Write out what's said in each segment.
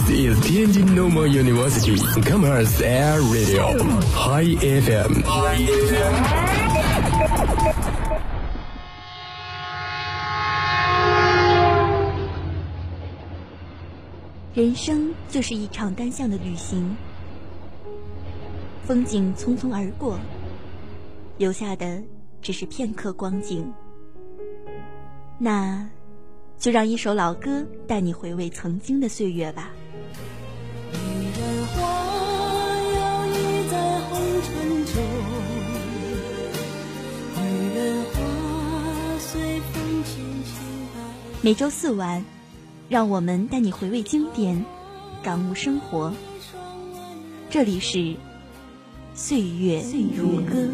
This is Tianjin Normal University Commerce Air Radio High FM。人生就是一场单向的旅行，风景匆匆而过，留下的只是片刻光景。那。就让一首老歌带你回味曾经的岁月吧。每周四晚，让我们带你回味经典，感悟生活。这里是岁月如歌。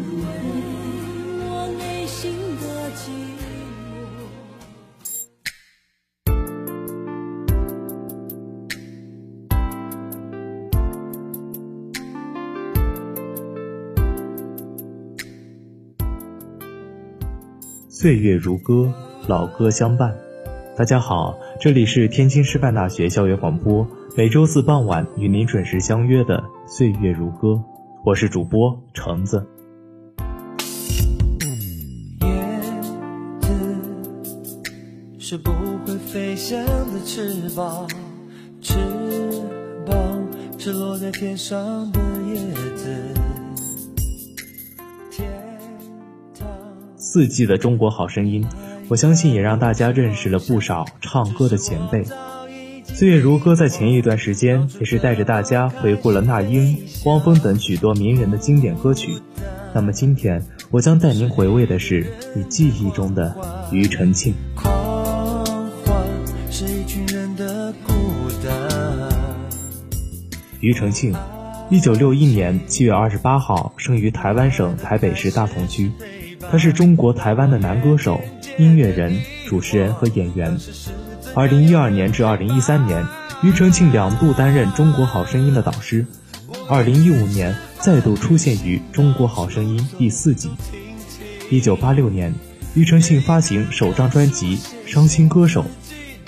岁月如歌，老歌相伴。大家好，这里是天津师范大学校园广播，每周四傍晚与您准时相约的《岁月如歌》，我是主播橙子。叶子是不会飞翔的翅膀，翅膀是落在天上的叶子。四季的中国好声音，我相信也让大家认识了不少唱歌的前辈。岁月如歌在前一段时间也是带着大家回顾了那英、汪峰等许多名人的经典歌曲。那么今天我将带您回味的是你记忆中的庾澄庆。庾澄庆，一九六一年七月二十八号生于台湾省台北市大同区。他是中国台湾的男歌手、音乐人、主持人和演员。二零一二年至二零一三年，庾澄庆两度担任《中国好声音》的导师。二零一五年再度出现于《中国好声音》第四季。一九八六年，庾澄庆发行首张专辑《伤心歌手》。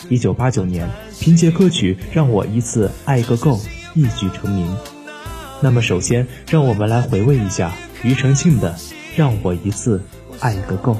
一九八九年，凭借歌曲《让我一次爱个够》一举成名。那么，首先让我们来回味一下庾澄庆的。让我一次爱个够。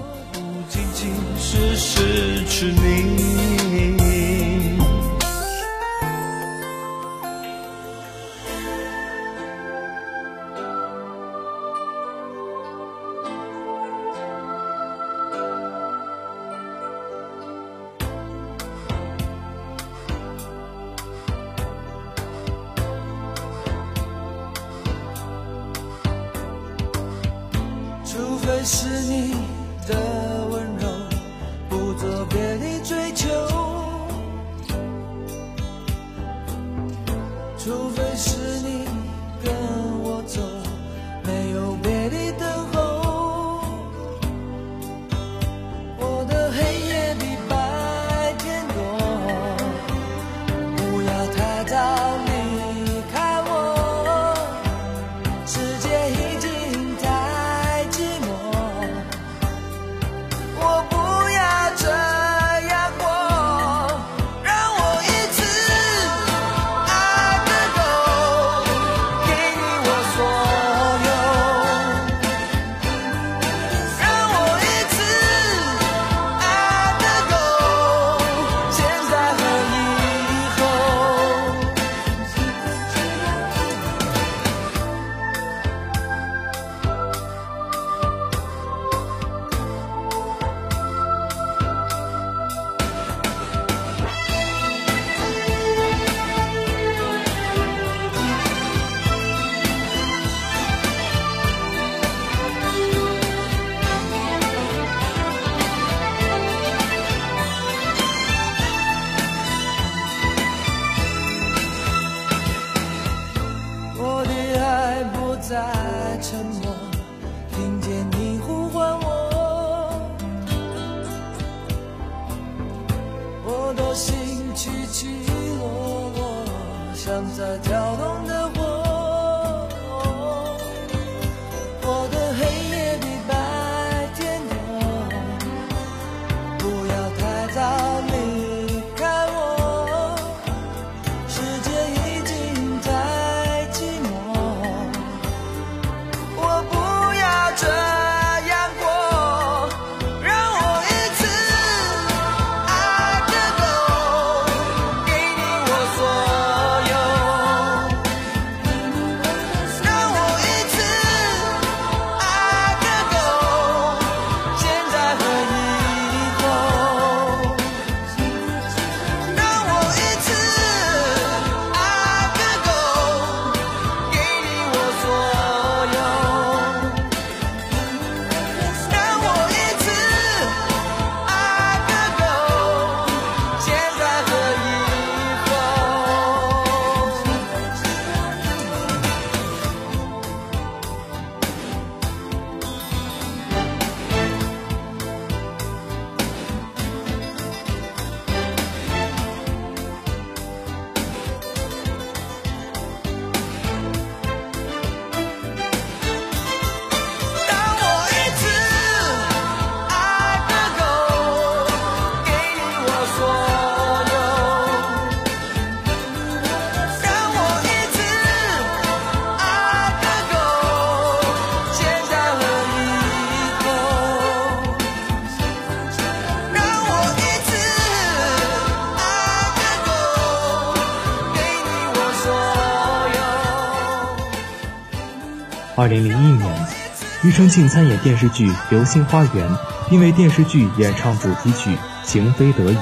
庾澄庆参演电视剧《流星花园》，因为电视剧演唱主题曲《情非得已》。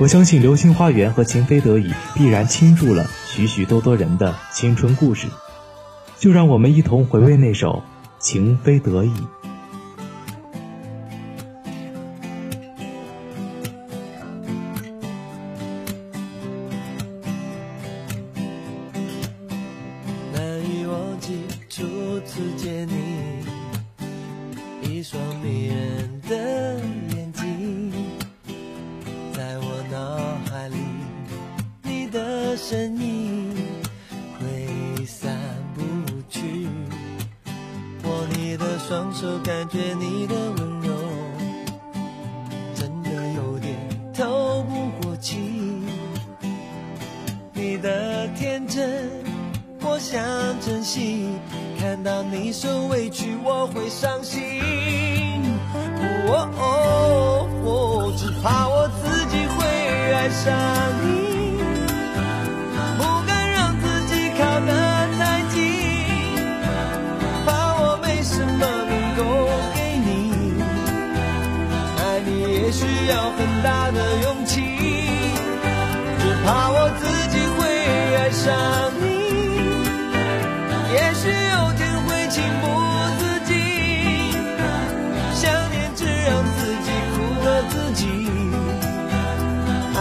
我相信《流星花园》和《情非得已》必然倾注了许许多多人的青春故事。就让我们一同回味那首《情非得已》。想珍惜，看到你受委屈，我会伤心。哦，只怕我自己会爱上。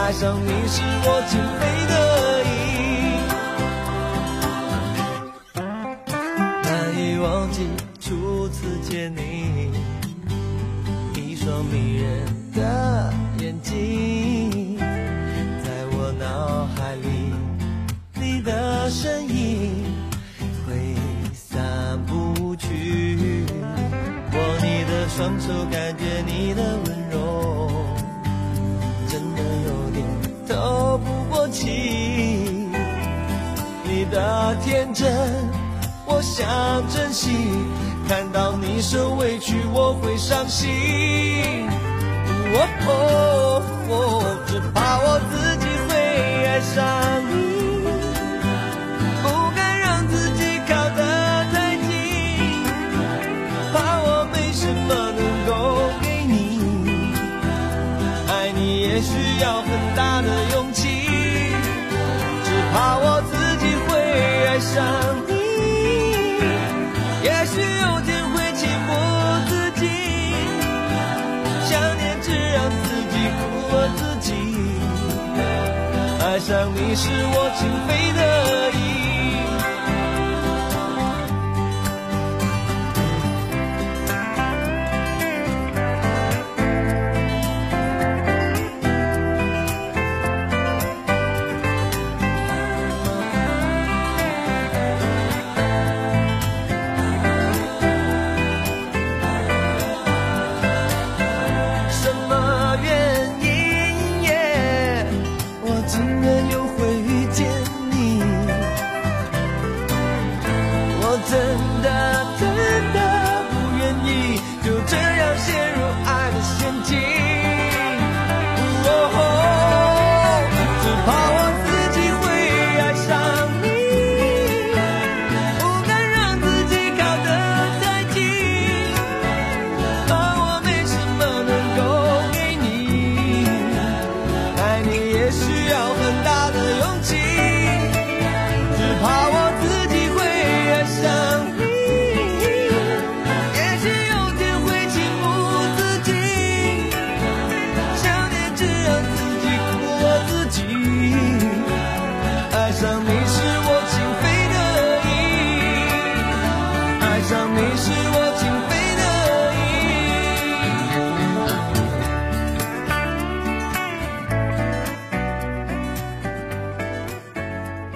爱上你是我情非得已，难以忘记初次见你，一双迷人的眼睛，在我脑海里，你的身影挥散不去，握你的双手，感觉你的温天真我想珍惜，看到你受委屈我会伤心。你是我情非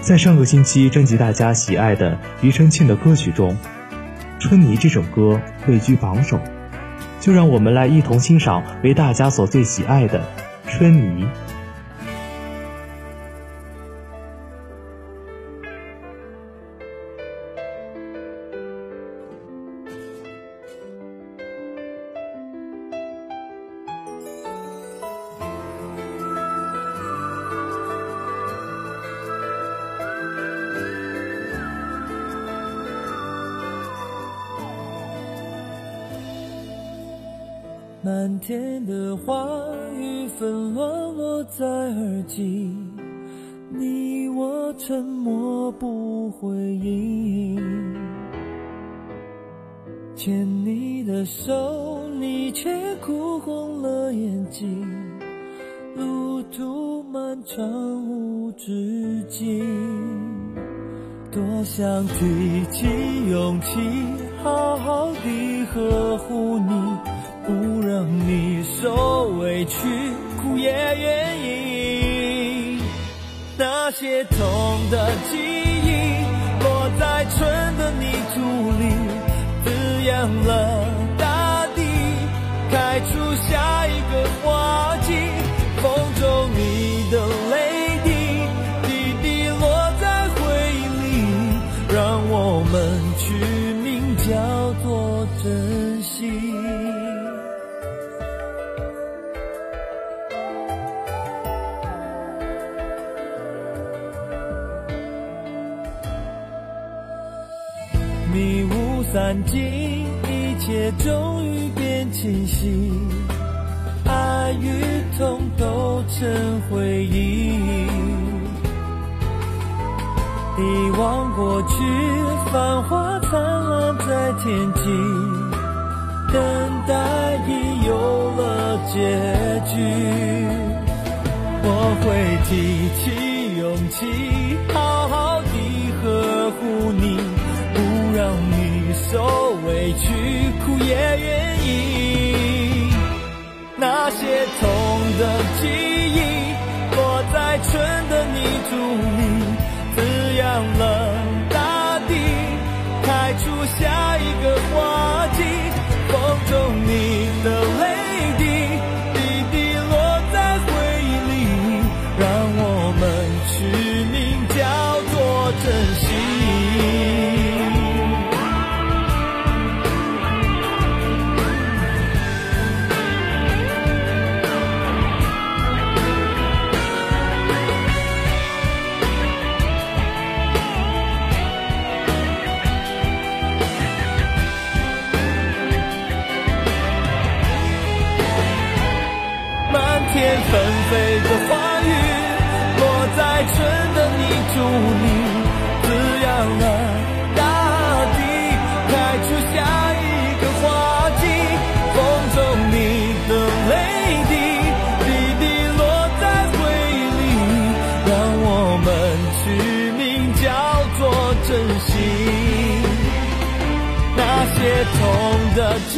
在上个星期征集大家喜爱的庾澄庆的歌曲中，《春泥》这首歌位居榜首，就让我们来一同欣赏为大家所最喜爱的《春泥》。却哭红了眼睛。路途漫长无止境，多想提起勇气，好好地呵护你，不让你受委屈，哭也愿意。那些痛的记忆，落在春的泥土里，滋养了散尽，一切终于变清晰。爱与痛都成回忆，遗忘过去，繁华灿烂在天际，等待已有了结局。我会提起勇气，也愿意。那些痛的记忆，纷飞的花雨，落在春的泥土里，滋养了大地，开出下一个花季。风中你的泪滴，滴滴落在回忆里，让我们取名叫做珍惜。那些痛的记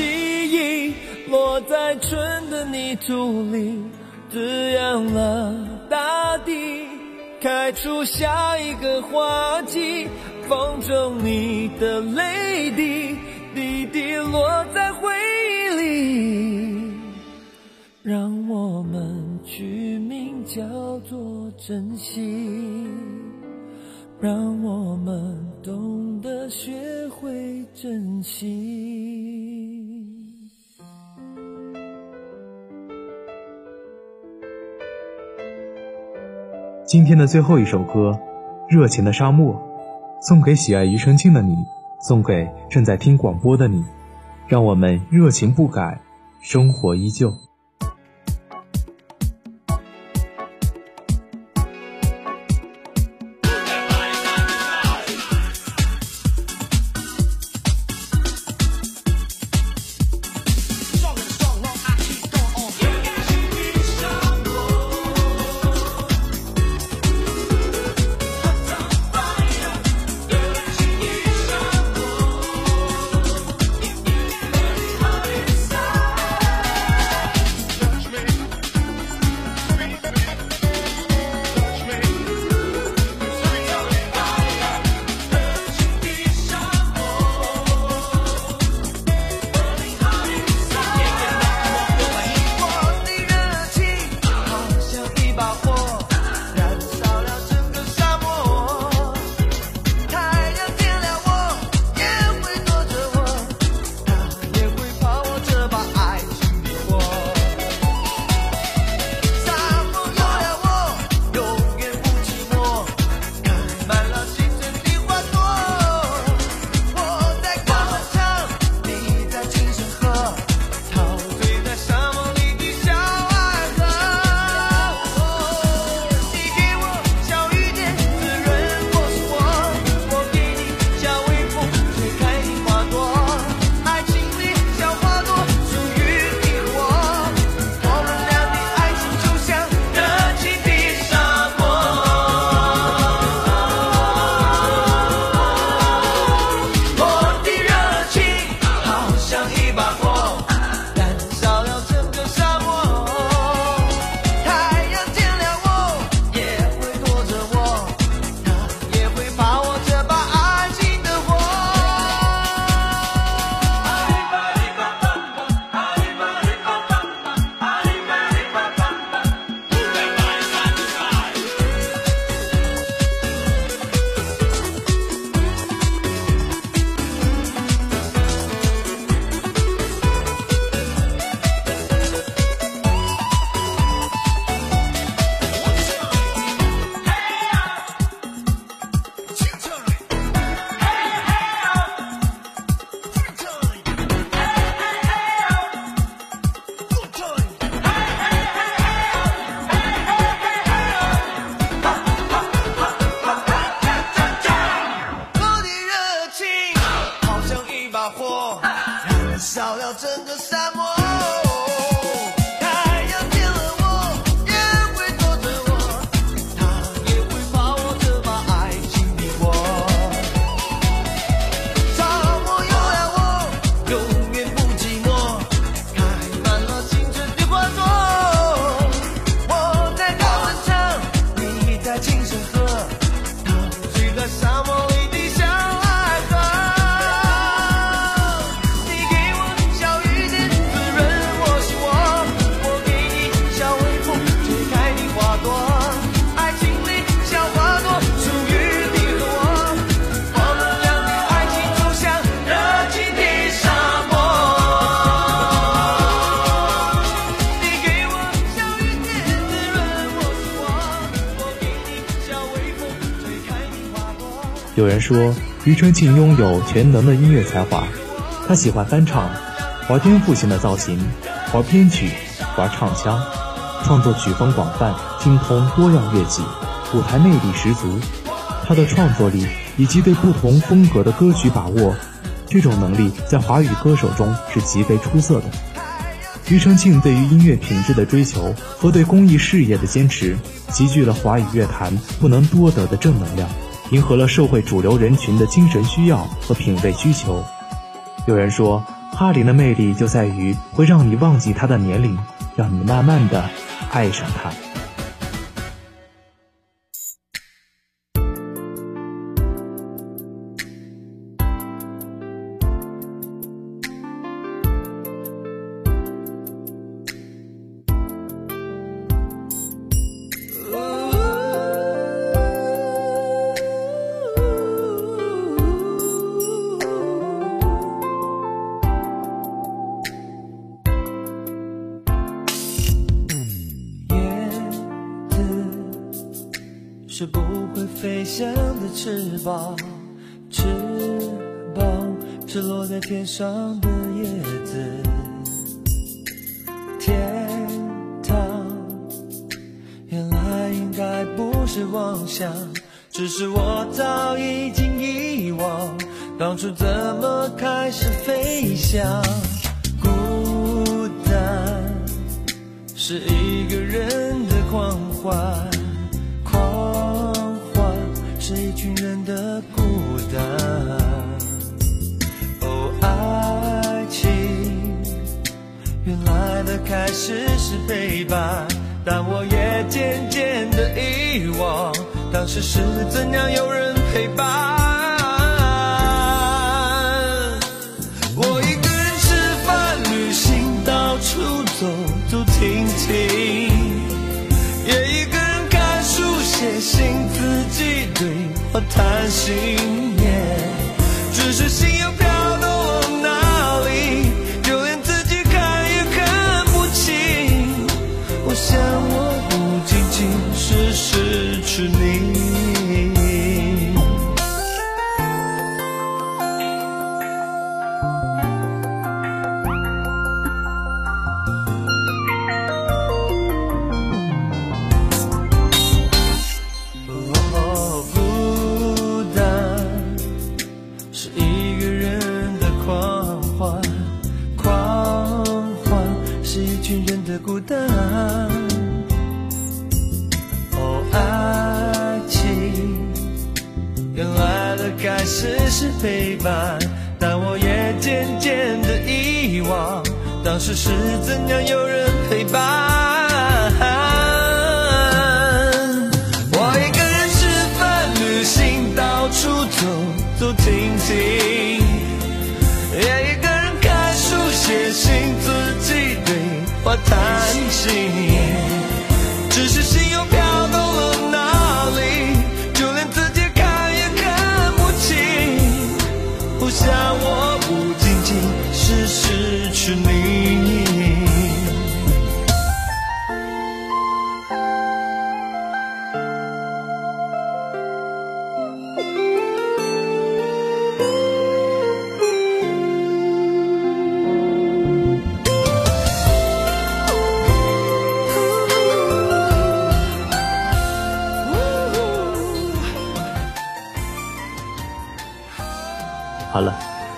忆，落在春的泥土里，滋养了大地，开出下一个花季。风中你的泪滴，滴滴落在回忆里，让我们取名叫做珍惜。让我今天的最后一首歌《热情的沙漠》，送给喜爱庾澄庆的你，送给正在听广播的你，让我们热情不改，生活依旧。像一把火。有人说，庾澄庆拥有全能的音乐才华。他喜欢翻唱，玩颠覆性的造型，玩编曲，玩唱腔，创作曲风广泛，精通多样乐器，舞台魅力十足。他的创作力以及对不同风格的歌曲把握，这种能力在华语歌手中是极为出色的。庾澄庆对于音乐品质的追求和对公益事业的坚持，集聚了华语乐坛不能多得的正能量。迎合了社会主流人群的精神需要和品味需求。有人说，哈林的魅力就在于会让你忘记他的年龄，让你慢慢的爱上他。是不会飞翔的翅膀，翅膀是落在天上的叶子。天堂原来应该不是妄想，只是我早已经遗忘当初怎么开始飞翔。孤单是一个人的狂欢。孤单。哦，爱情原来的开始是陪伴，但我也渐渐的遗忘，当时是怎样有人陪伴。我一个人吃饭、旅行，到处走走停停，也一个人看书、写信，自己对。话、谈心，只是心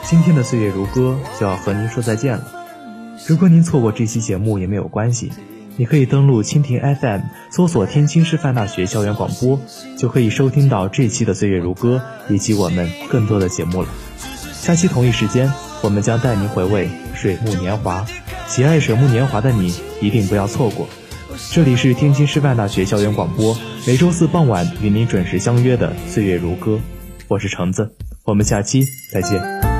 今天的岁月如歌就要和您说再见了。如果您错过这期节目也没有关系，你可以登录蜻蜓 FM，搜索天津师范大学校园广播，就可以收听到这期的岁月如歌以及我们更多的节目了。下期同一时间，我们将带您回味水木年华，喜爱水木年华的你一定不要错过。这里是天津师范大学校园广播，每周四傍晚与您准时相约的《岁月如歌》，我是橙子，我们下期再见。